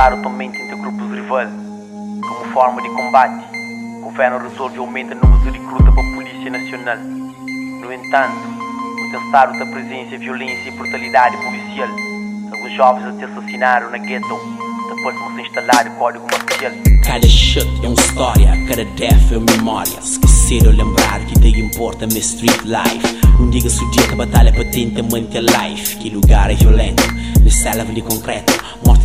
violência testar atualmente entre grupos rivais. Como forma de combate, o governo resolve aumentar o número de recruta para a Polícia Nacional. No entanto, o testado da presença, violência e brutalidade policial, alguns jovens até assassinaram na ghetto, depois de se instalar o código marcial. Cada shot é uma história, cada death é uma memória. Esquecer ou lembrar que daí importa minha street life. Não diga se o dia que a batalha patente manter life. Que lugar é violento, na selva de concreto.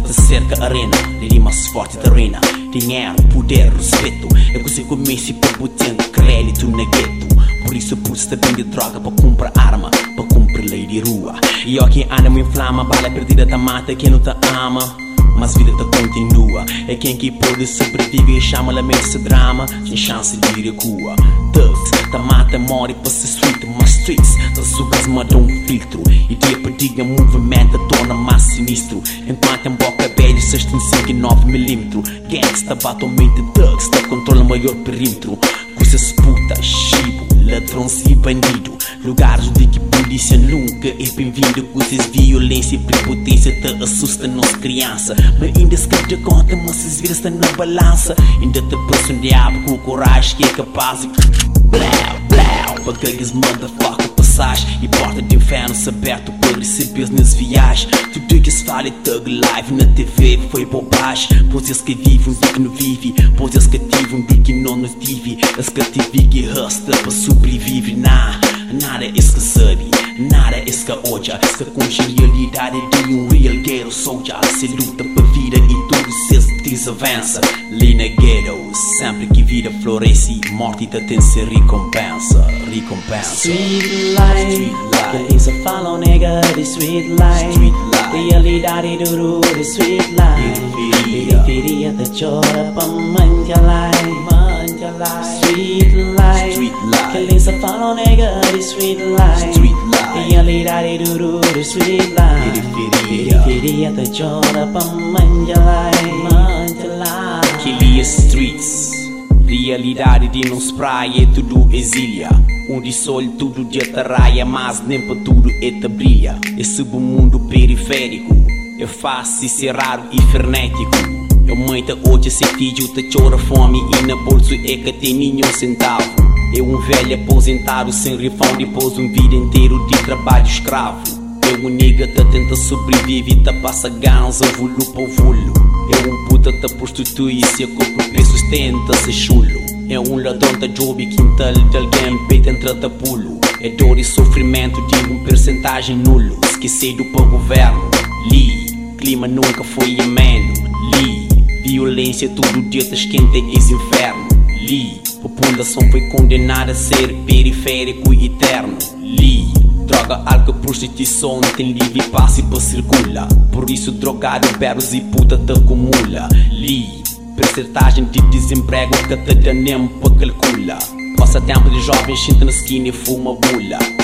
Da cerca, arena, de mais forte da arena. Dinheiro, poder, respeito. Eu consigo começar para botar crédito na gueto. Por isso eu pus também de droga para comprar arma, para comprar lei de rua. E ó quem anda me inflama, bala perdida tá mata quem não te ama. Mas vida tá continua. É quem que pode sobreviver. Chama a mente esse drama. Sem chance de recua Thugs, tá mata, morre pra ser street Mas streets, tá sugas, mata um filtro. E dia por dia movimento torna mais sinistro. Enquanto em boca velha 65 e 9mm Gangsta bate a mente thugs Tá controla maior perímetro. Coisas puta, chibo, ladrões e bandido Lugares de que polícia nunca é bem-vindo Coisas violência e prepotência te assusta nossa criança. Mas ainda se de conta, mas se vira está na balança. Ainda te passa um diabo com coragem que é capaz Blau, blau, para aqueles motherfucker E porta de inferno se aberto para receber nas viagens. Tudo que se fala é thug live na TV foi bobagem. Pois eles que vivem um dia que não vive. Pois eles que tive um dia que não nos tive Eles que tive que hustler para sobreviver. Nada é isso Nada é isso que odia Se com realidade de um real ghetto soldier. Se luta para vida e tudo se desavança Ali na ghetto, sempre que vida floresce Morte da tem se recompensa Recompensa Sweet life, que isso falam nega de sweet life. Street life. Realidade duro de sweet life. Periferia da chora pra manja life. Manja life. Sweet life, Street life. que isso falam nega de sweet life. Street life. Realidade de sweet life Periferia. Da chora pra manja life Manja life Killia Streets. Realidade de nos praia é tudo exília Onde sol tudo de atarraia Mas nem para tudo é te brilha Esse bom mundo periférico É fácil ser raro e frenético. Eu muita hoje se te chora fome E na bolsa é que tem nenhum centavo É um velho aposentado sem refão Depois um vida inteiro de trabalho escravo é um nigga que tenta sobreviver tá passa ganza, vulo para vulo. É um puta que prostitui se a corpo bem sustenta se chulo. É um ladrão da job quintal de alguém peita entra da pulo. É dor e sofrimento de um percentagem nulo. Esquecido para o governo. Li, clima nunca foi ameno. Li, violência todo dia te esquenta esse inferno. Li, população foi condenada a ser periférico e eterno. Li, Droga, álcool, prostituição tem livre passe para circula Por isso drogado, berros e puta te acumula Li, percentagem de desemprego que dá nem para calcula Passa tempo de jovens, senta na esquina e fuma bula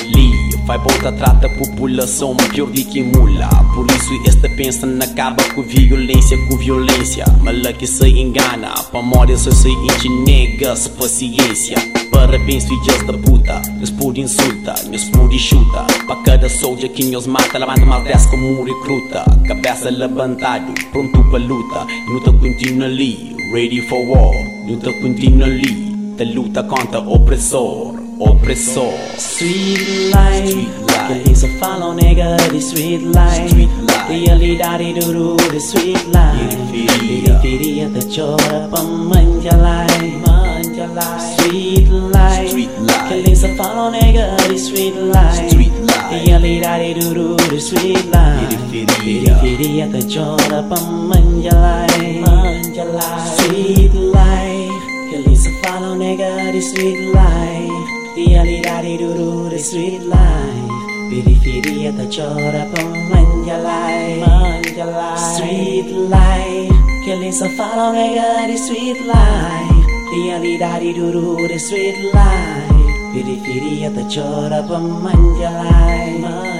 Vai volta trata a população pior do que mula. Por isso esta pensa na acaba com violência, com violência Mala que se engana, para morrer só se enche negas paciência Parabéns filhas da puta, nos por insulta, nos por chuta Para cada soldier que nos mata, levanta mal 10 como um recruta Cabeça levantado, pronto para luta Luta continua ali, ready for war Luta continua ali, da luta contra opressor, opressor Sweet life, Street life. que isso falam nega de sweet life. Street life. Realidade duro de sweet life. Periferia. Periferia da chora pra manja life. Manja life. Sweet life, Street life. que isso falam nega de sweet life. Street life. Realidade duro de sweet life. Periferia. Periferia da chora pra manja life. Manja life. Sweet life, que isso falam nega de sweet life Realidade duro de sweet life. Periferia da chora pra manja life. Manja life. Sweet life. Que eles só falam nega de sweet life. Realidade duro de sweet life. Periferia da chora pra manja life